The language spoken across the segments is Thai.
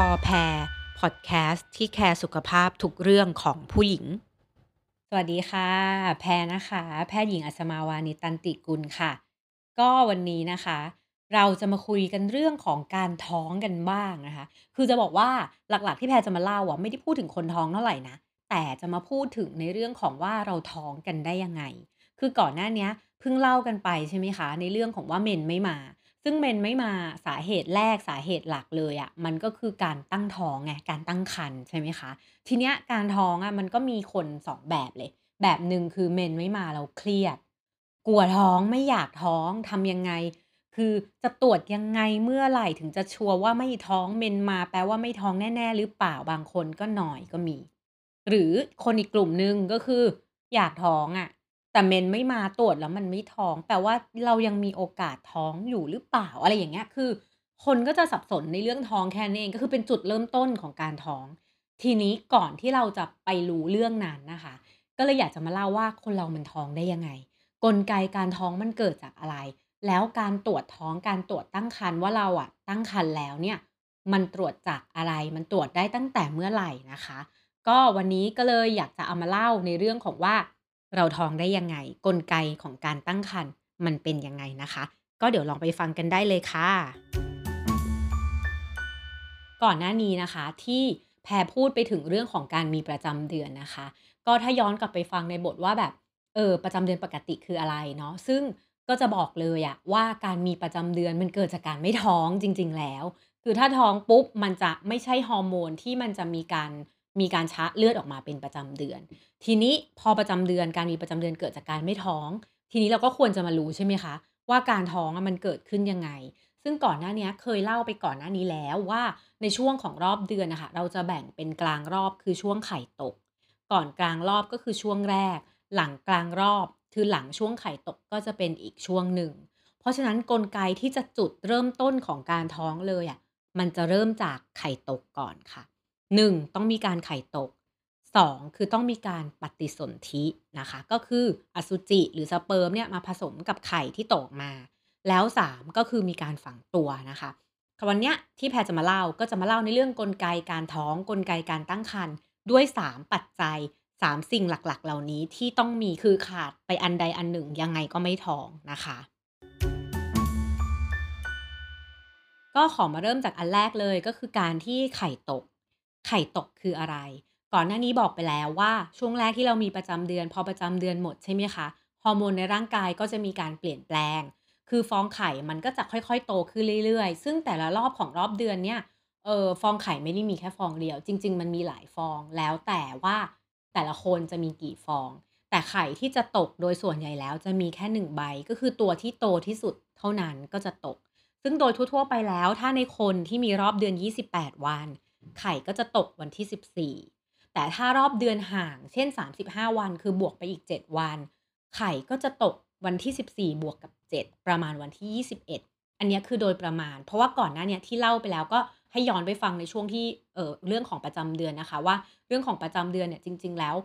พ.แพรพอดแคสต์ที่แคร์สุขภาพทุกเรื่องของผู้หญิง สวัสดีค่ะ แพรนะคะ แพทย์หญิงอัศมาวานิตันติกุลค่ะ ก็วันนี้นะคะ เราจะมาคุยกันเรื่องของการท้องกันบ้างนะคะ คือจะบอกว่าหลักๆที่แพรจะมาเล่าอะไม่ได้พูดถึงคนท้องเท่าไหร่นะแต่จะมาพูดถึงในเรื่องของว่าเราท้องกันได้ยังไง คือก่อนหน้านี้เพิ่งเล่ากันไปใช่ไหมคะ ในเรื่องของว่าเมนส์ไม่มา ซึ่งเมนไม่มาสาเหตุแรกสาเหตุหลักเลยอะ่ะมันก็คือการตั้งท้องไงการตั้งครรภ์ใช่ไหมคะทีเนี้ยการท้องอะ่ะมันก็มีคนสองแบบเลย แบบหนึ่งคือเมนไม่มาเราเครียด กลัวท้องไม่อยากท้องทำยังไง คือจะตรวจยังไงเมื่อไหร่ถึงจะชัวร์ว่าไม่ท้องเมนมาแปลว่าไม่ท้องแน่ๆ หรือเปล่าบางคนก็หน่อยก็มี หรือคนอีกกลุ่มหนึ่งก็คือ อยากท้องอะ แต่เมนไม่มาตรวจแล้วมันไม่ท้องแปลว่าเรายังมีโอกาสท้องอยู่หรือเปล่าอะไรอย่างเงี้ยคือ คนก็จะสับสนในเรื่องท้องแค่นั้นเองก็คือเป็นจุดเริ่มต้นของการท้อง ทีนี้ก่อนที่เราจะไปรู้เรื่องนั้นนะคะ ก็เลยอยากจะมาเล่าว่าคนเรามันท้องได้ยังไง กลไกการท้องมันเกิดจากอะไร แล้วการตรวจท้องการตรวจตั้งครรภ์ว่าเราอะตั้งครรภ์แล้วเนี่ยมันตรวจจากอะไรมันตรวจได้ตั้งแต่เมื่อไหร่นะคะ ก็วันนี้ก็เลยอยากจะเอามาเล่าในเรื่องของว่า เราท้องได้ยังไง กลไกของการตั้งครรภ์มันเป็นยังไงนะคะ ก็เดี๋ยวลองไปฟังกันได้เลยค่ะ ก่อนหน้านี้นะคะที่แพรพูดไปถึงเรื่องของการมีประจำเดือนนะคะ ก็ถ้าย้อนกลับไปฟังในบทว่าแบบเออประจำเดือนปกติคืออะไรเนาะซึ่งก็จะบอกเลยอะว่าการมีประจำเดือนมันเกิดจากการไม่ท้องจริง ๆ แล้ว คือถ้าท้องปุ๊บมันจะไม่ใช่ฮอร์โมนที่มันจะมีการ มีการชะเลือดออกมาเป็นประจำเดือน ทีนี้พอประจำเดือนการมีประจำเดือนเกิดจากการไม่ท้อง ทีนี้เราก็ควรจะมารู้ใช่ไหมคะ ว่าการท้องมันเกิดขึ้นยังไง ซึ่งก่อนหน้านี้เคยเล่าไปก่อนหน้านี้แล้วว่าในช่วงของรอบเดือนนะคะเราจะแบ่งเป็นกลางรอบคือช่วงไข่ตก ก่อนกลางรอบก็คือช่วงแรก หลังกลางรอบคือหลังช่วงไข่ตกก็จะเป็นอีกช่วงหนึ่ง เพราะฉะนั้นนกลไกที่จะจุดเริ่มต้นของการท้องเลยอะ่ะมันจะเริ่มจากไข่ตกก่อนค่ะ 1. ต้องมีการไข่ตก 2. คือต้องมีการปฏิสนธินะคะ ก็คืออสุจิหรือสเปิร์มเนี่ยมาผสมกับไข่ที่ตกมา แล้ว 3 ก็คือมีการฝังตัวนะคะวันนี้ที่แพรจะมาเล่าก็จะมาเล่าในเรื่องกลไกการท้องกลไกการตั้งครรภ์ด้วย 3 ปัจจัย 3 สิ่งหลักๆ เหล่านี้ที่ต้องมีคือขาดไปอันใดอันหนึ่งยังไงก็ไม่ท้องนะคะ ก็ขอมาเริ่มจากอันแรกเลยก็คือการที่ไข่ตก ไข่ตกคืออะไร ก่อนหน้านี้บอกไปแล้วว่าช่วงแรกที่เรามีประจำเดือน พอประจำเดือนหมดใช่ไหมคะฮอร์โมนในร่างกายก็จะมีการเปลี่ยนแปลง คือฟองไข่มันก็จะค่อยๆ โตขึ้นเรื่อยๆ ซึ่งแต่ละรอบของรอบเดือนเนี่ยเออฟองไข่ไม่ได้มีแค่ฟองเดียว จริง ๆ มันมีหลายฟองแล้วแต่ว่าแต่ละคนจะมีกี่ฟอง แต่ไข่ที่จะตกโดยส่วนใหญ่แล้วจะมีแค่หนึ่งใบก็คือตัวที่โตที่สุดเท่านั้นก็จะตก ซึ่งโดยทั่วๆไปแล้วถ้าในคนที่มีรอบเดือน 28 วัน ไข่ก็จะตกวันที่ 14 แต่ถ้ารอบเดือนห่าง เช่น 35 วัน คือบวกไปอีก 7 วัน ไข่ก็จะตกวันที่ 14 บวกกับ 7 ประมาณวันที่ 21 อันนี้คือโดยประมาณ เพราะว่าก่อนหน้านี้ที่เล่าไปแล้วก็ให้ย้อนไปฟังในช่วงที่เออเรื่องของประจำเดือนนะคะ ว่าเรื่องของประจำเดือนเนี่ยจริง ๆ แล้ว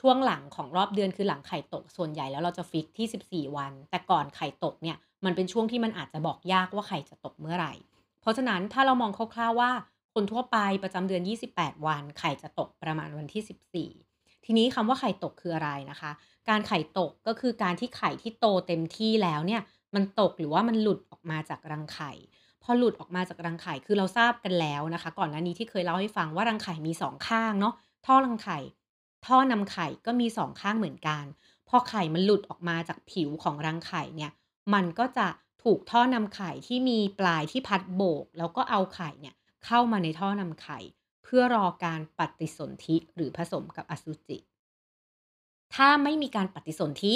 ช่วงหลังของรอบเดือนคือหลังไข่ตกส่วนใหญ่แล้วเราจะฟิกที่ 14 วัน แต่ก่อนไข่ตกเนี่ยมันเป็นช่วงที่มันอาจจะบอกยากว่าไข่จะตกเมื่อไหร่ เพราะฉะนั้นถ้าเรามองคร่าวๆว่า คนทั่วไปประจำเดือน 28 วัน ไข่จะตกประมาณวันที่ 14 ทีนี้คำว่าไข่ตกคืออะไรนะคะ การไข่ตกก็คือการที่ไข่ที่โตเต็มที่แล้วเนี่ยมันตกหรือว่ามันหลุดออกมาจากรังไข่ พอหลุดออกมาจากรังไข่คือเราทราบกันแล้วนะคะ ก่อนหน้านี้ที่เคยเล่าให้ฟังว่ารังไข่มี 2 ข้างเนาะท่อรังไข่ ท่อนำไข่ก็มี 2 ข้างเหมือนกัน พอไข่มันหลุดออกมาจากผิวของรังไข่เนี่ยมันก็จะถูกท่อนำไข่ที่มีปลายที่พัดโบก แล้วก็เอาไข่เนี่ย เข้ามาในท่อนำไข่ เพื่อรอการปฏิสนธิหรือผสมกับอสุจิ ถ้าไม่มีการปฏิสนธิ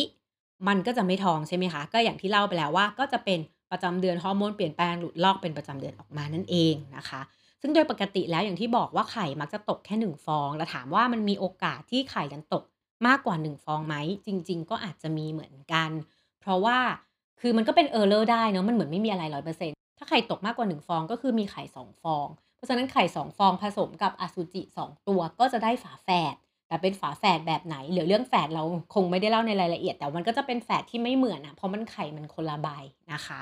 มันก็จะไม่ท้องใช่ไหมคะ ก็อย่างที่เล่าไปแล้วว่า ก็จะเป็นประจำเดือนฮอร์โมนเปลี่ยนแปลงหลุดลอกเป็นประจำเดือนออกมานั่นเองนะคะ ซึ่งโดยปกติแล้วอย่างที่บอกว่าไข่มักจะตกแค่หนึ่งฟอง แล้วถามว่ามันมีโอกาสที่ไข่จะตกมากกว่าหนึ่งฟองไหม จริง ๆ ก็อาจจะมีเหมือนกัน เพราะว่าคือมันก็เป็น error ได้เนาะมันเหมือนไม่มีอะไรร้อยเปอร์เซ็นต์ ถ้าไข่ตกมากกว่า 1 ฟองก็คือมีไข่ 2 ฟอง เพราะฉะนั้นไข่ 2 ฟองผสมกับอสุจิ 2 ตัวก็จะได้ฝาแฝด แต่เป็นฝาแฝดแบบไหนเหลือเรื่องแฝดเราคงไม่ได้เล่าในรายละเอียด แต่มันก็จะเป็นแฝดที่ไม่เหมือนอะเพราะมันไข่มันคนละใบนะคะ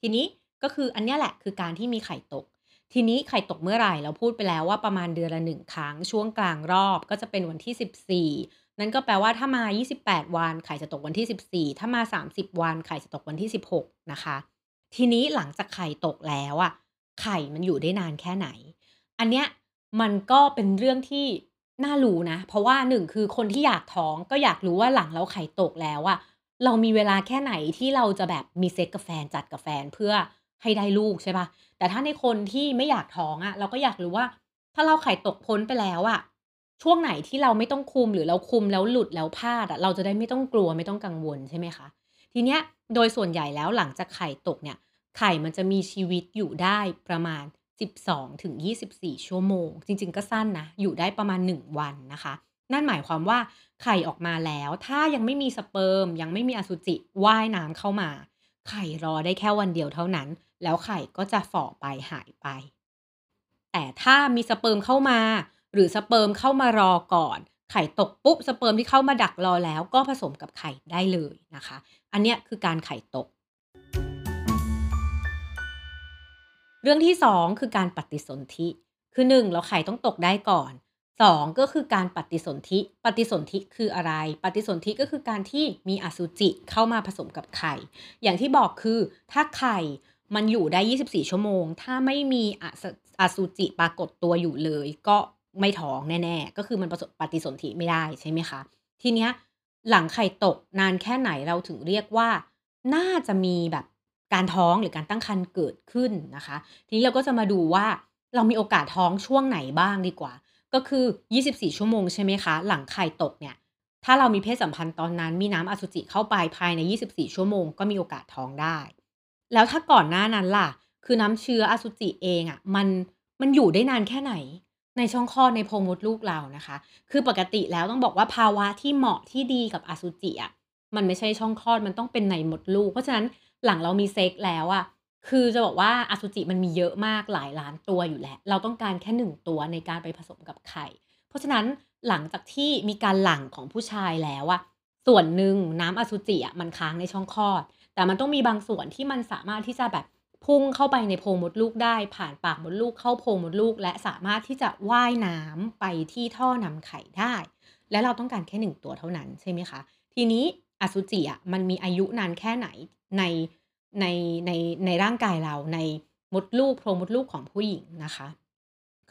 ทีนี้ก็คืออันนี้แหละคือการที่มีไข่ตก ทีนี้ไข่ตกเมื่อไหร่เราพูดไปแล้วว่าประมาณเดือนละ1ครั้งช่วงกลางรอบก็จะเป็นวันที่ 14นั่นก็แปลว่าถ้ามา 28 วัน ไข่จะตกวันที่ 14 ถ้ามา 30 วัน ไข่จะตกวันที่ 16 นะคะ ทีนี้หลังจากไข่ตกแล้วอะไข่มันอยู่ได้นานแค่ไหน อันเนี้ยมันก็เป็นเรื่องที่น่ารู้นะ เพราะว่าหนึ่งคือคนที่อยากท้องก็อยากรู้ว่าหลังเราไข่ตกแล้วอะเรามีเวลาแค่ไหนที่เราจะแบบมีเซ็กกับแฟนจัดกับแฟนเพื่อให้ได้ลูกใช่ปะแต่ถ้าในคนที่ไม่อยากท้องอะเราก็อยากรู้ว่า ถ้าเราไข่ตกพ้นไปแล้วอะช่วงไหนที่เราไม่ต้องคุมหรือเราคุมแล้วหลุดแล้วพลาดอะเราจะได้ไม่ต้องกลัวไม่ต้องกังวลใช่ไหมคะ ทีเนี้ยโดยส่วนใหญ่แล้วหลังจากไข่ตกเนี่ยไข่มันจะมีชีวิตอยู่ได้ประมาณ 12ถึง24 ชั่วโมง จริง ๆ ก็สั้นนะ อยู่ได้ประมาณ 1 วันนะคะ นั่นหมายความว่าไข่ออกมาแล้ว ถ้ายังไม่มีสเปิร์ม ยังไม่มีอสุจิว่ายน้ำเข้ามา ไข่รอได้แค่วันเดียวเท่านั้น แล้วไข่ก็จะฝ่อไปหายไป แต่ถ้ามีสเปิร์มเข้ามา หรือสเปิร์มเข้ามารอก่อนไข่ตกปุ๊บสเปิร์มที่เข้ามาดักรอแล้วก็ผสมกับไข่ได้เลยนะคะ อันเนี้ยคือการไข่ตก เรื่องที่ 2 คือการปฏิสนธิ คือ 1 เราไข่ต้องตกได้ก่อน 2 ก็คือการปฏิสนธิ ปฏิสนธิคืออะไร ปฏิสนธิก็คือการที่มีอสุจิเข้ามาผสมกับไข่ อย่างที่บอกคือถ้าไข่มันอยู่ได้ 24 ชั่วโมง ถ้าไม่มีอสุจิปรากฏตัวอยู่เลย ก็ไม่ท้องแน่ ๆ ก็คือมันประสบปฏิสนธิไม่ได้ใช่ไหมคะ ทีเนี้ย หลังไข่ตกนานแค่ไหนเราถึงเรียกว่า น่าจะมีแบบการท้องหรือการตั้งครรภ์เกิดขึ้นนะคะ ทีนี้เราก็จะมาดูว่าเรามีโอกาสท้องช่วงไหนบ้างดีกว่า ก็คือ 24 ชั่วโมงใช่ไหมคะ หลังไข่ตกเนี่ย ถ้าเรามีเพศสัมพันธ์ตอนนั้น มีน้ำอสุจิเข้าไปภายใน 24 ชั่วโมง ก็มีโอกาสท้องได้ แล้วถ้าก่อนหน้านั้นล่ะ คือน้ำเชื้ออสุจิเองอะ่ะ มันมันอยู่ได้นานแค่ไหน ในช่องคลอดในโพรงมดลูกเรานะคะ คือปกติแล้วต้องบอกว่าภาวะที่เหมาะที่ดีกับอสุจิอะมันไม่ใช่ช่องคลอดมันต้องเป็นในมดลูก เพราะฉะนั้นหลังเรามีเซ็กแล้วอะคือจะบอกว่าอสุจิมันมีเยอะมากหลายล้านตัวอยู่แล้ว เราต้องการแค่หนึ่งตัวในการไปผสมกับไข่ เพราะฉะนั้นหลังจากที่มีการหลั่งของผู้ชายแล้วอะส่วนหนึ่งน้ำอสุจิอะมันค้างในช่องคลอด แต่มันต้องมีบางส่วนที่มันสามารถที่จะแบบ พุ่งเข้าไปในโพรงมดลูกได้ ผ่านปากมดลูกเข้าโพรงมดลูก และสามารถที่จะว่ายน้ำไปที่ท่อนำไข่ได้ และเราต้องการแค่หนึ่งตัวเท่านั้นใช่ไหมคะ ทีนี้อสุจิอะมันมีอายุนานแค่ไหนในในในในร่างกายเราในมดลูกโพรงมดลูกของผู้หญิงนะคะ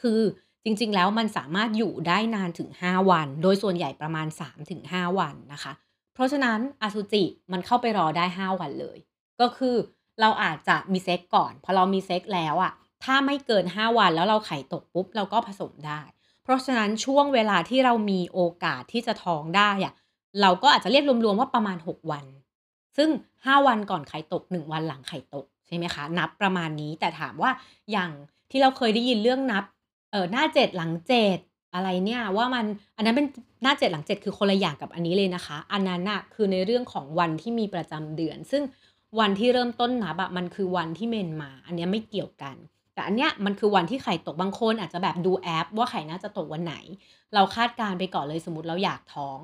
คือจริงๆแล้วมันสามารถอยู่ได้นานถึง 5 วัน โดยส่วนใหญ่ประมาณ 3-5 วันนะคะ เพราะฉะนั้นอสุจิมันเข้าไปรอได้ 5 วันเลย ก็คือ เราอาจจะมีเซ็กก่อน พอเรามีเซ็กแล้วอะถ้าไม่เกิน 5 วันแล้วเราไข่ตกปุ๊บ เราก็ผสมได้ เพราะฉะนั้นช่วงเวลาที่เรามีโอกาสที่จะท้องได้อะเราก็อาจจะเรียกรวมๆว่าประมาณ 6 วัน ซึ่ง 5 วันก่อนไข่ตก 1 วันหลังไข่ตกใช่ไหมคะ นับประมาณนี้แต่ถามว่าอย่างที่เราเคยได้ยินเรื่องนับเออหน้าเจ็ดหลังเจ็ดอะไรเนี่ยว่ามันอันนั้นเป็นหน้าเจ็ดหลังเจ็ดคือคนละอย่างกับอันนี้เลยนะคะ อันนั้นน่ะคือในเรื่องของวันที่มีประจำเดือน ซึ่ง วันที่เริ่มต้นนับอะมันคือวันที่เมนมา อันเนี้ยไม่เกี่ยวกัน แต่อันเนี้ยมันคือวันที่ไข่ตกบางคนอาจจะแบบดูแอป ว่าไข่น่าจะตกวันไหน เราคาดการณ์ไปก่อนเลยสมมติเราอยากท้อง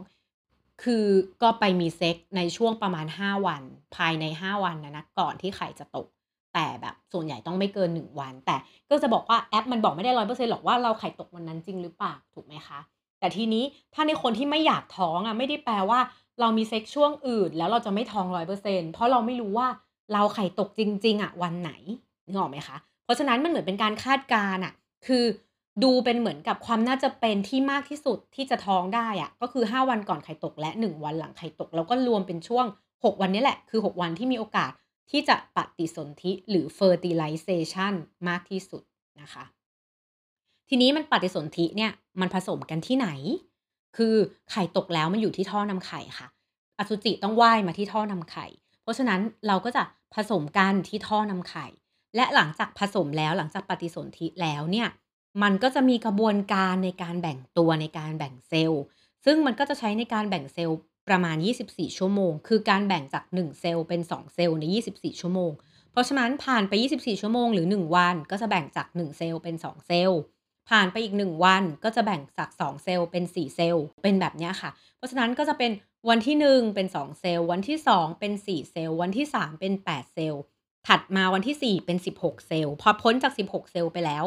คือก็ไปมีเซ็กในช่วงประมาณ 5 วัน ภายใน 5 วันนะนะก่อนที่ไข่จะตก แต่แบบส่วนใหญ่ต้องไม่เกิน 1 วัน แต่ก็จะบอกว่าแอปมันบอกไม่ได้ร้อยเปอร์เซ็นต์หรอกว่าเราไข่ตกวันนั้นจริงหรือเปล่าถูกไหมคะแต่ทีนี้ถ้าในคนที่ไม่อยากท้องอะไม่ได้แปลว่า เรามีเซ็กช่วงอื่น แล้วเราจะไม่ท้องร้อยเปอร์เซ็นต์เพราะเราไม่รู้ว่าเราไข่ตกจริง ๆอะวันไหนนึกออกไหมคะ เพราะฉะนั้นมันเหมือนเป็นการคาดการณ์อะคือดูเป็นเหมือนกับความน่าจะเป็นที่มากที่สุดที่จะท้องได้อะก็คือ 5 วันก่อนไข่ตกและ 1 วันหลังไข่ตก แล้วก็รวมเป็นช่วง 6 วันนี้แหละ คือ 6 วันที่มีโอกาสที่จะปฏิสนธิหรือ fertilization มากที่สุดนะคะ ทีนี้มันปฏิสนธิเนี่ยมันผสมกันที่ไหน คือไข่ตกแล้วมันอยู่ที่ท่อนำไข่ค่ะ อสุจิต้องว่ายมาที่ท่อนำไข่ เพราะฉะนั้นเราก็จะผสมกันที่ท่อนำไข่ และหลังจากผสมแล้วหลังจากปฏิสนธิแล้วเนี่ยมันก็จะมีกระบวนการในการแบ่งตัวในการแบ่งเซลล์ ซึ่งมันก็จะใช้ในการแบ่งเซลล์ประมาณ 24 ชั่วโมง คือการแบ่งจาก 1 เซลล์เป็น 2 เซลล์ใน 24 ชั่วโมง เพราะฉะนั้นผ่านไป 24 ชั่วโมงหรือ 1 วันก็จะแบ่งจาก 1 เซลล์เป็น 2 เซลล์ ผ่านไปอีก 1 วันก็จะแบ่งจาก 2 เซลล์เป็น 4 เซลล์ เป็นแบบนี้ค่ะ เพราะฉะนั้นก็จะเป็นวันที่ 1 เป็น 2 เซลล์ วันที่ 2 เป็น 4 เซลล์ วันที่ 3 เป็น 8 เซลล์ ถัดมาวันที่ 4 เป็น 16 เซลล์ พอพ้นจาก 16 เซลล์ไปแล้ว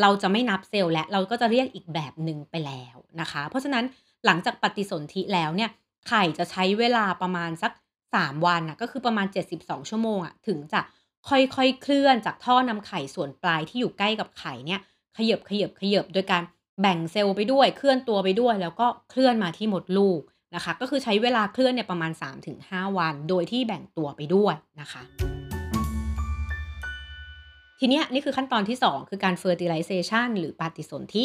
เราจะไม่นับเซลล์แล้วเราก็จะเรียกอีกแบบหนึ่งไปแล้วนะคะ เพราะฉะนั้นหลังจากปฏิสนธิแล้วเนี่ยไข่จะใช้เวลาประมาณสัก 3 วันนะก็คือประมาณ 72 ชั่วโมงอะถึงจะค่อยๆเคลื่อนจากท่อนำไข่ส่วนปลายที่อยู่ใกล้กับไข่เนี่ย เขยิบๆๆโดยการแบ่งเซลล์ไปด้วยเคลื่อนตัวไปด้วย แล้วก็เคลื่อนมาที่มดลูกนะคะ ก็คือใช้เวลาเคลื่อนเนี่ยประมาณ 3-5 วัน โดยที่แบ่งตัวไปด้วยนะคะทีเนี้ยนี่คือขั้นตอนที่ 2 คือการ fertilization หรือปฏิสนธิ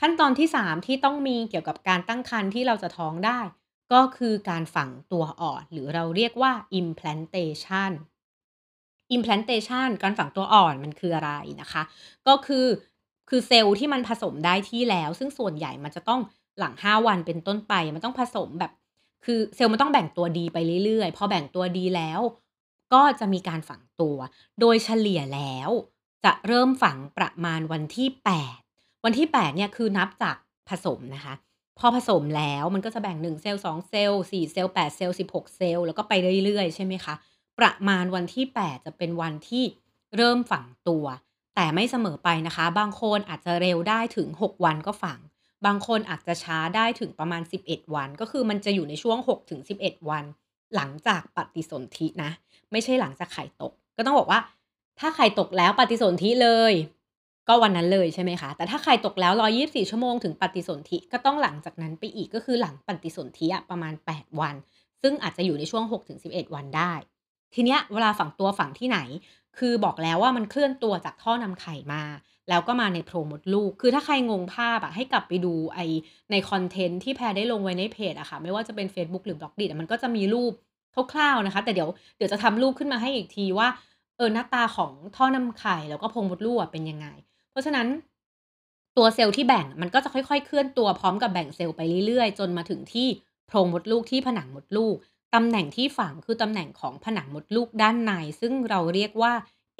ขั้นตอนที่ 3 ที่ต้องมีเกี่ยวกับการตั้งครรภ์ที่เราจะท้องได้ ก็คือการฝังตัวอ่อน หรือเราเรียกว่า implantation implantation การฝังตัวอ่อนมันคืออะไรนะคะ ก็คือ คือเซลล์ที่มันผสมได้ที่แล้ว ซึ่งส่วนใหญ่มันจะต้องหลัง5วันเป็นต้นไป มันต้องผสมแบบ คือเซลล์มันต้องแบ่งตัวดีไปเรื่อยๆ พอแบ่งตัวดีแล้ว ก็จะมีการฝังตัว โดยเฉลี่ยแล้ว จะเริ่มฝังประมาณวันที่ 8 วันที่ 8 เนี่ยคือนับจากผสมนะคะ พอผสมแล้วมันก็จะแบ่ง 1 เซลล์2เซลล์4เซลล์8เซลล์16 เซลล์แล้วก็ไปเรื่อยๆ ใช่ไหมคะ ประมาณวันที่ 8 จะเป็นวันที่เริ่มฝังตัว แต่ไม่เสมอไปนะคะ บางคนอาจจะเร็วได้ถึง 6 วันก็ฝัง บางคนอาจจะช้าได้ถึงประมาณ 11 วัน ก็คือมันจะอยู่ในช่วง6-11 วัน หลังจากปฏิสนธินะ ไม่ใช่หลังจากไข่ตก ก็ต้องบอกว่า ถ้าไข่ตกแล้วปฏิสนธิเลย ก็วันนั้นเลยใช่ไหมคะ แต่ถ้าไข่ตกแล้ว124 ชั่วโมงถึงปฏิสนธิก็ต้องหลังจากนั้นไปอีกก็คือหลังปฏิสนธิประมาณ 8 วัน ซึ่งอาจจะอยู่ในช่วง 6-11 วันได้ ทีเนี้ยเวลาฝังตัวฝังที่ไหน คือบอกแล้วว่ามันเคลื่อนตัวจากท่อนำไข่มา แล้วก็มาในโพรงมดลูก คือถ้าใครงงภาพอะให้กลับไปดูไอในคอนเทนต์ที่แพรได้ลงไว้ในเพจอะค่ะ ไม่ว่าจะเป็นเฟซบุ๊กหรือ Blogdit อะมันก็จะมีรูปคร่าวๆนะคะ แต่เดี๋ยวเดี๋ยวจะทำรูปขึ้นมาให้อีกทีว่าเออหน้าตาของท่อนำไข่แล้วก็โพรงมดลูกเป็นยังไง เพราะฉะนั้นตัวเซลล์ที่แบ่งมันก็จะค่อยๆ เคลื่อนตัวพร้อมกับแบ่งเซลล์ไปเรื่อยๆ จนมาถึงที่โพรงมดลูกที่ผนังมดลูก ตำแหน่งที่ฝังคือตำแหน่งของผนังมดลูกด้านใน ซึ่งเราเรียกว่า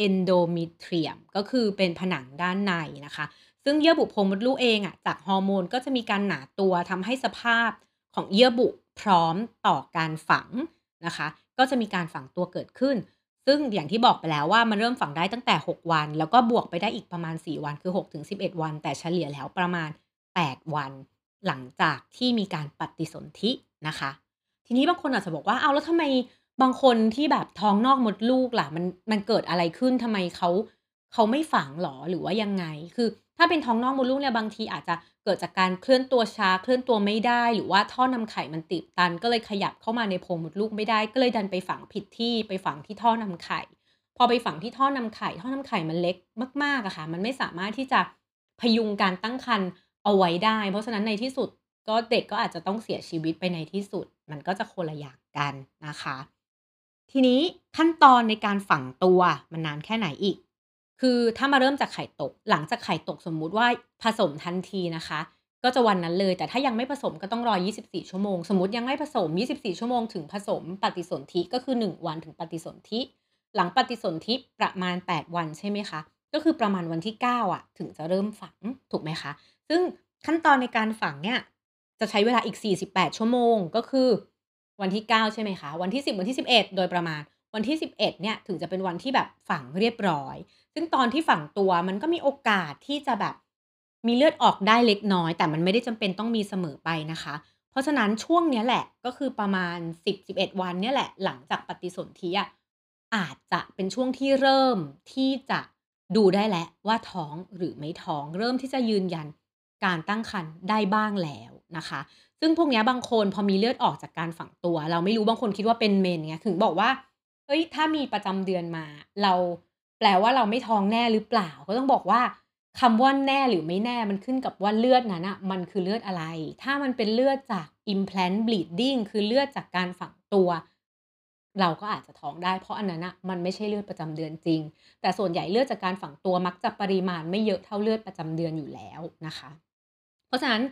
endometrium ก็คือเป็นผนังด้านในนะคะ ซึ่งเยื่อบุโพรงมดลูกเองอะจากฮอร์โมนก็จะมีการหนาตัวทำให้สภาพของเยื่อบุพร้อมต่อการฝังนะคะ ก็จะมีการฝังตัวเกิดขึ้น ซึ่งอย่างที่บอกไปแล้วว่ามันเริ่มฝังได้ตั้งแต่ 6 วัน แล้วก็บวกไปได้อีกประมาณ 4 วันคือ6-11 วัน แต่เฉลี่ยแล้วประมาณ 8 วัน หลังจากที่มีการปฏิสนธินะคะ ทีนี้บางคนอาจจะบอกว่าเอาแล้วทำไมบางคนที่แบบท้องนอกมดลูกล่ะ มันมันเกิดอะไรขึ้นทำไมเขาเขาไม่ฝังหรอหรือว่ายังไง คือถ้าเป็นท้องนอกมดลูกเนี่ยบางทีอาจจะเกิดจากการเคลื่อนตัวช้าเคลื่อนตัวไม่ได้ หรือว่าท่อนำไข่มันติดตัน ก็เลยขยับเข้ามาในโพรงมดลูกไม่ได้ ก็เลยดันไปฝังผิดที่ไปฝังที่ท่อนำไข่ พอไปฝังที่ท่อนำไข่ ท่อนำไข่มันเล็กมากๆอะค่ะ มันไม่สามารถที่จะพยุงการตั้งครรภ์เอาไว้ได้ เพราะฉะนั้นในที่สุด ก็เด็กก็อาจจะต้องเสียชีวิตไปในที่สุด มันก็จะคนละอย่างกันนะคะ ทีนี้ขั้นตอนในการฝังตัวมันนานแค่ไหนอีก คือถ้ามาเริ่มจากไข่ตก หลังจากไข่ตกสมมุติว่าผสมทันทีนะคะ ก็จะวันนั้นเลย แต่ถ้ายังไม่ผสมก็ต้องรอ 24 ชั่วโมง สมมติยังไม่ผสม 24 ชั่วโมงถึงผสมปฏิสนธิก็คือ 1 วันถึงปฏิสนธิ หลังปฏิสนธิประมาณ 8 วันใช่ไหมคะ ก็คือประมาณวันที่ 9 อะ ถึงจะเริ่มฝังถูกไหมคะ ซึ่งขั้นตอนในการฝังเนี่ย จะใช้เวลาอีก 48 ชั่วโมง ก็คือวันที่ 9 ใช่ไหมคะ วันที่ 10 วันที่ 11 โดยประมาณ วันที่ 11 เนี่ยถึงจะเป็นวันที่แบบฝังเรียบร้อย ซึ่งตอนที่ฝังตัวมันก็มีโอกาสที่จะแบบมีเลือดออกได้เล็กน้อย แต่มันไม่ได้จำเป็นต้องมีเสมอไปนะคะ เพราะฉะนั้นช่วงนี้แหละก็คือประมาณ 10-11 วันเนี่ยแหละ หลังจากปฏิสนธิอะอาจจะเป็นช่วงที่เริ่มที่จะดูได้แล้วว่าท้องหรือไม่ท้อง เริ่มที่จะยืนยันการตั้งครรภ์ได้บ้างแล้ว นะคะ ซึ่งพวกนี้บางคนพอมีเลือดออกจากการฝังตัว เราไม่รู้บางคนคิดว่าเป็นเมนไงถึงบอกว่าเฮ้ยถ้ามีประจำเดือนมา เราแปลว่าเราไม่ท้องแน่หรือเปล่า ก็ต้องบอกว่าคำว่าแน่หรือไม่แน่มันขึ้นกับว่าเลือดนั้นน่ะมันคือเลือดอะไร ถ้ามันเป็นเลือดจาก implant bleeding คือเลือดจากการฝังตัว เราก็อาจจะท้องได้ เพราะอันนั้นน่ะมันไม่ใช่เลือดประจำเดือนจริง แต่ส่วนใหญ่เลือดจากการฝังตัวมักจะปริมาณไม่เยอะเท่าเลือดประจำเดือนอยู่แล้วนะคะ เพราะฉะนั้น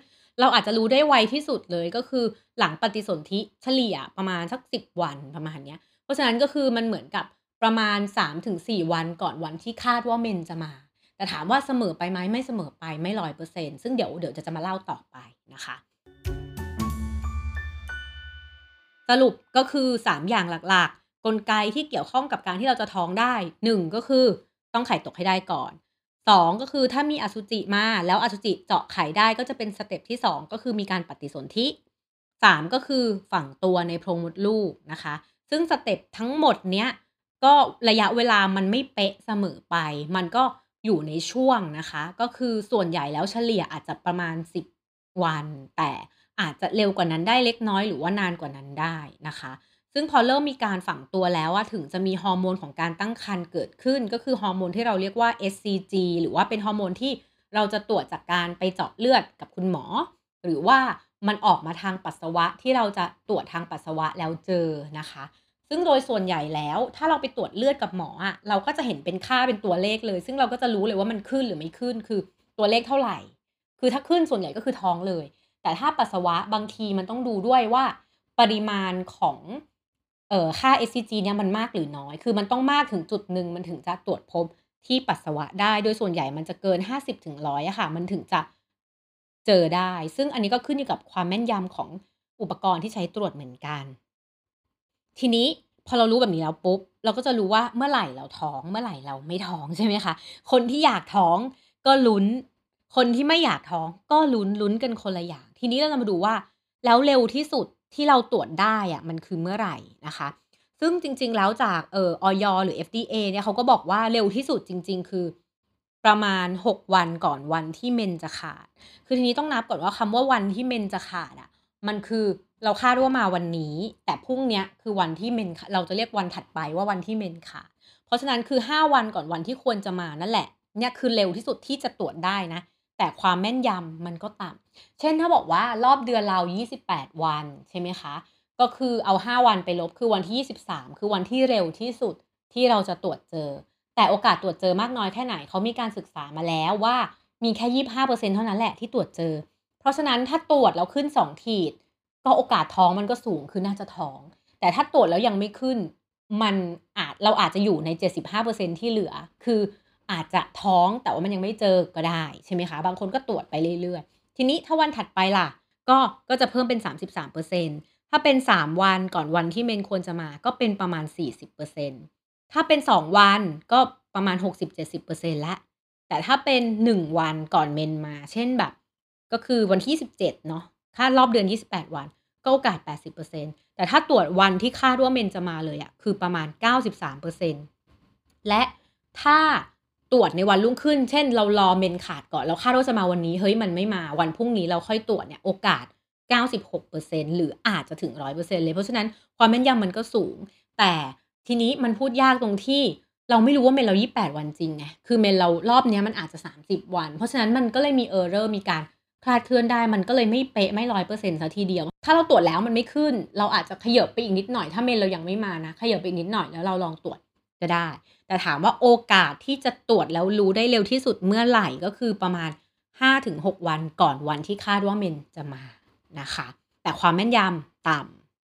เราอาจจะรู้ได้ไวที่สุดเลยก็คือหลังปฏิสนธิเฉลี่ยประมาณสัก10วันประมาณเนี้ย เพราะฉะนั้นก็คือมันเหมือนกับประมาณ 3-4 วันก่อนวันที่คาดว่าเมนจะมา แต่ถามว่าเสมอไปไหมไม่เสมอไปไม่100%ซึ่งเดี๋ยวเดี๋ยวจะจะมาเล่าต่อไปนะคะ สรุปก็คือ 3 อย่างหลักๆ กลไกที่เกี่ยวข้องกับการที่เราจะท้องได้ 1 ก็คือต้องไข่ตกให้ได้ก่อน 2ก็คือถ้ามีอสุจิมาแล้วอสุจิเจาะไข่ได้ก็จะเป็นสเต็ปที่2ก็คือมีการปฏิสนธิ3ก็คือฝังตัวในโพรงมดลูกนะคะ ซึ่งสเต็ปทั้งหมดเนี้ยก็ระยะเวลามันไม่เป๊ะเสมอไป มันก็อยู่ในช่วงนะคะ ก็คือส่วนใหญ่แล้วเฉลี่ยอาจจะประมาณ 10 วัน แต่อาจจะเร็วกว่านั้นได้เล็กน้อยหรือว่านานกว่านั้นได้นะคะ ซึ่งพอเริ่มมีการฝังตัวแล้วอะถึงจะมีฮอร์โมนของการตั้งครรภ์เกิดขึ้น ก็คือฮอร์โมนที่เราเรียกว่า HCG หรือว่าเป็นฮอร์โมนที่เราจะตรวจจากการไปเจาะเลือดกับคุณหมอ หรือว่ามันออกมาทางปัสสาวะที่เราจะตรวจทางปัสสาวะแล้วเจอนะคะ ซึ่งโดยส่วนใหญ่แล้ว ถ้าเราไปตรวจเลือดกับหมออะเราก็จะเห็นเป็นค่าเป็นตัวเลขเลย ซึ่งเราก็จะรู้เลยว่ามันขึ้นหรือไม่ขึ้นคือตัวเลขเท่าไหร่ คือถ้าขึ้นส่วนใหญ่ก็คือท้องเลย แต่ถ้าปัสสาวะบางทีมันต้องดูด้วยว่า ปริมาณของ เอ่อค่า SCG เนี่ยมันมากหรือน้อย คือมันต้องมากถึงจุดหนึ่งมันถึงจะตรวจพบที่ปัสสาวะได้ โดยส่วนใหญ่มันจะเกิน 50ถึง100อะค่ะ มันถึงจะเจอได้ ซึ่งอันนี้ก็ขึ้นอยู่กับความแม่นยำของอุปกรณ์ที่ใช้ตรวจเหมือนกัน ทีนี้พอเรารู้แบบนี้แล้วปุ๊บ เราก็จะรู้ว่าเมื่อไหร่เราท้อง เมื่อไหร่เราไม่ท้องใช่ไหมคะ คนที่อยากท้องก็ลุ้น คนที่ไม่อยากท้องก็ลุ้นลุ้นกันคนละอย่าง ทีนี้เราจะมาดูว่า แล้วเร็วที่สุด ที่เราตรวจได้อะมันคือเมื่อไหร่นะคะ ซึ่งจริง ๆ แล้วจากเอ่ออยหรือ FDA เนี่ยเขาก็บอกว่าเร็วที่สุดจริง ๆ คือประมาณ 6 วันก่อนวันที่เมนจะขาด คือทีนี้ต้องนับก่อนว่าคำว่าวันที่เมนจะขาดอะมันคือเราคาดว่ามาวันนี้ แต่พรุ่งเนี้ยคือวันที่เมนเราจะเรียกวันถัดไปว่าวันที่เมนขาด เพราะฉะนั้นคือ 5 วันก่อนวันที่ควรจะมานั่นแหละ เนี่ยคือเร็วที่สุดที่จะตรวจได้นะ แต่ความแม่นยำมันก็ต่ำเช่นถ้าบอกว่ารอบเดือนเรา 28 วันใช่ไหมคะ ก็คือเอา 5 วันไปลบคือวันที่ 23 คือวันที่เร็วที่สุดที่เราจะตรวจเจอ แต่โอกาสตรวจเจอมากน้อยแค่ไหนเขามีการศึกษามาแล้วว่ามีแค่ 25%เท่านั้นแหละที่ตรวจเจอ เพราะฉะนั้นถ้าตรวจแล้วขึ้น 2 ขีด ก็โอกาสท้องมันก็สูงคือน่าจะท้อง แต่ถ้าตรวจแล้วยังไม่ขึ้น มันอาจเราอาจจะอยู่ใน 75%ที่เหลือ คือ อาจจะท้องแต่ว่ามันยังไม่เจอก็ได้ใช่ไหมคะ บางคนก็ตรวจไปเรื่อยๆ ทีนี้ถ้าวันถัดไปล่ะ ก็ก็จะเพิ่มเป็น 33%ถ้าเป็น 3 วันก่อนวันที่เมนควรจะมาก็เป็นประมาณ 40%ถ้าเป็น 2 วันก็ประมาณ 60-70%ล้วแต่ถ้าเป็น 1 วันก่อนเมนมา เช่นแบบ ก็คือวันที่27เนาะค่ารอบเดือน 28 วันก็โอกาส 80%แต่ถ้าตรวจวันที่คาดว่าเมนจะมาเลยอะคือประมาณ 93%และถ้า ตรวจในวันรุ่งขึ้น เช่น เรารอเมนขาดก่อนเราคาดว่าจะมาวันนี้เฮ้ยมันไม่มาวันพรุ่งนี้เราค่อยตรวจเนี่ยโอกาส 96%หรืออาจจะถึง 100%เลยเพราะฉะนั้นความแม่นยำมันก็สูง แต่ทีนี้มันพูดยากตรงที่เราไม่รู้ว่าเมนส์เรา 28 วันจริงไง คือเมนส์เรารอบเนี้ยมันอาจจะ 30 วัน เพราะฉะนั้นมันก็เลยมี error มีการคลาดเคลื่อนได้ มันก็เลยไม่เป๊ะไม่ร้อยเปอร์เซ็นต์ซะทีเดียว ถ้าเราตรวจแล้วมันไม่ขึ้น เราอาจจะขยับไปอีกนิดหน่อย ถ้าเมนส์เรายังไม่มานะ ขยับไปอีกนิดหน่อยแล้วเราลองตรวจ ก็ได้ แต่ถามว่าโอกาสที่จะตรวจแล้วรู้ได้เร็วที่สุดเมื่อไหร่ก็คือประมาณ 5-6 วันก่อนวันที่คาดว่าเมนส์จะมานะคะ แต่ความแม่นยำต่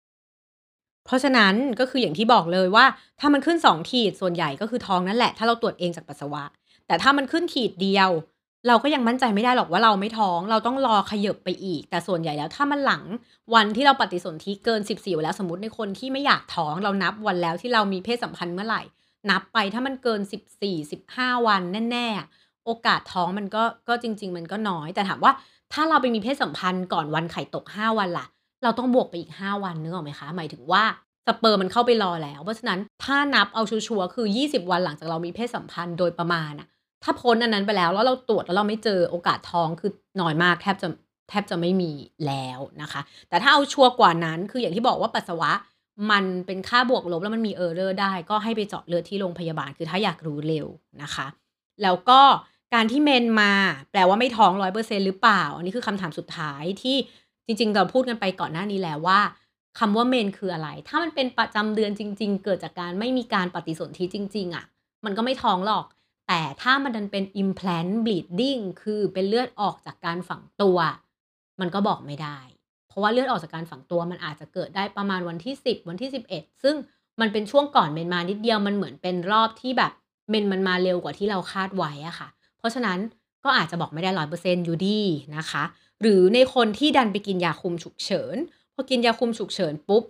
ำเพราะฉะนั้นก็คืออย่างที่บอกเลยว่า ถ้ามันขึ้น 2 ขีดส่วนใหญ่ก็คือท้องนั่นแหละ ถ้าเราตรวจเองจากปัสสาวะ แต่ถ้ามันขึ้นขีดเดียว เราก็ยังมั่นใจไม่ได้หรอกว่าเราไม่ท้อง เราต้องรอขยบไปอีก แต่ส่วนใหญ่แล้วถ้ามันหลังวันที่เราปฏิสนธิเกิน 14วันแล้วสมมติในคนที่ไม่อยากท้องเรานับวันแล้วที่เรามีเพศสัมพันธ์เมื่อไหร่ นับไปถ้ามันเกิน 14-15 วันแน่ๆ โอกาสท้องมันก็ก็จริง ๆ มันก็น้อย แต่ถามว่าถ้าเราไปมีเพศสัมพันธ์ก่อนวันไข่ตก 5 วันล่ะ เราต้องบวกไปอีก 5 วันนึกออกไหมคะ หมายถึงว่าสเปิร์มมันเข้าไปรอแล้ว เพราะฉะนั้นถ้านับเอาชัวร์คือ 20 วันหลังจากเรามีเพศสัมพันธ์โดยประมาณอะถ้าพ้นอันนั้นไปแล้วแล้วเราตรวจแล้วเราไม่เจอโอกาสท้องคือน้อยมากแทบจะแทบจะไม่มีแล้วนะคะ แต่ถ้าเอาชัวร์กว่านั้นคืออย่างที่บอกว่าปัสสาวะ มันเป็นค่าบวกลบแล้วมันมี error ได้ ก็ให้ไปเจาะเลือดที่โรงพยาบาล คือถ้าอยากรู้เร็วนะคะ แล้วก็การที่เมนมา แปลว่าไม่ท้องร้อยเปอร์เซ็นหรือเปล่า อันนี้คือคำถามสุดท้ายที่จริง ๆ เราพูดกันไปก่อนหน้านี้แล้วว่าคำว่าเมนคืออะไร ถ้ามันเป็นประจำเดือนจริง ๆ เกิดจากการไม่มีการปฏิสนธิจริง ๆอะ่ะ มันก็ไม่ท้องหรอก แต่ถ้ามันดันเป็น implant bleeding คือเป็นเลือดออกจากการฝังตัว มันก็บอกไม่ได้ เพราะว่าเลือดออกจากการฝังตัวมันอาจจะเกิดได้ประมาณวันที่ 10 วันที่ 11 ซึ่งมันเป็นช่วงก่อนเมนมานิดเดียวมันเหมือนเป็นรอบที่แบบเมนมันมาเร็วกว่าที่เราคาดไว้อะค่ะ เพราะฉะนั้นก็อาจจะบอกไม่ได้ร้อยเปอร์เซ็นต์อยู่ดีนะคะ หรือในคนที่ดันไปกินยาคุมฉุกเฉินพอกินยาคุมฉุกเฉินปุ๊บ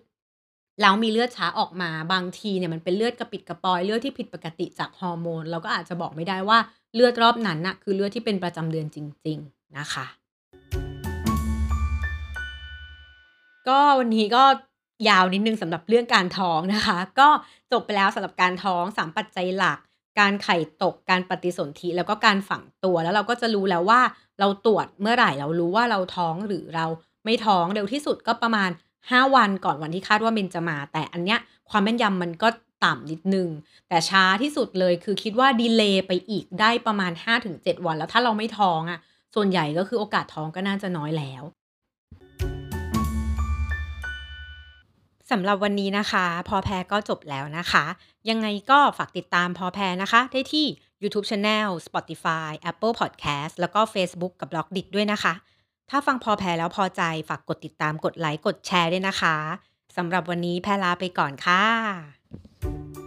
แล้วมีเลือดช้าออกมาบางทีเนี่ยมันเป็นเลือดกระปิดกระปอยเลือดที่ผิดปกติจากฮอร์โมนเราก็อาจจะบอกไม่ได้ว่าเลือดรอบนั้นน่ะคือเลือดที่เป็นประจำเดือนจริง ๆ นะคะ ก็วันนี้ก็ยาวนิดนึงสำหรับเรื่องการท้องนะคะ ก็จบไปแล้วสำหรับการท้องสามปัจจัยหลัก การไข่ตกการปฏิสนธิแล้วก็การฝังตัวแล้วเราก็จะรู้แล้วว่าเราตรวจเมื่อไหร่เรารู้ว่าเราท้องหรือเราไม่ท้องเร็วที่สุดก็ประมาณ 5 วันก่อนวันที่คาดว่าเมนจะมา แต่อันเนี้ยความแม่นยำมันก็ต่ำนิดนึง แต่ช้าที่สุดเลยคือคิดว่าดีเลย์ไปอีกได้ประมาณ 5-7 วัน แล้วถ้าเราไม่ท้องอะ่ะส่วนใหญ่ก็คือโอกาสท้องก็น่าจะน้อยแล้ว สำหรับวันนี้นะคะ พอแพรก็จบแล้วนะคะ ยังไงก็ฝากติดตามพอแพรนะคะ ได้ที่ YouTube Channel Spotify Apple Podcast แล้วก็ Facebook กับ b ล็อกดิด้วยนะคะ ถ้าฟังพอแพรแล้วพอใจฝากกดติดตามกดไลค์กดแชร์ด้วยนะคะสำหรับวันนี้แพรลาไปก่อนค่ะ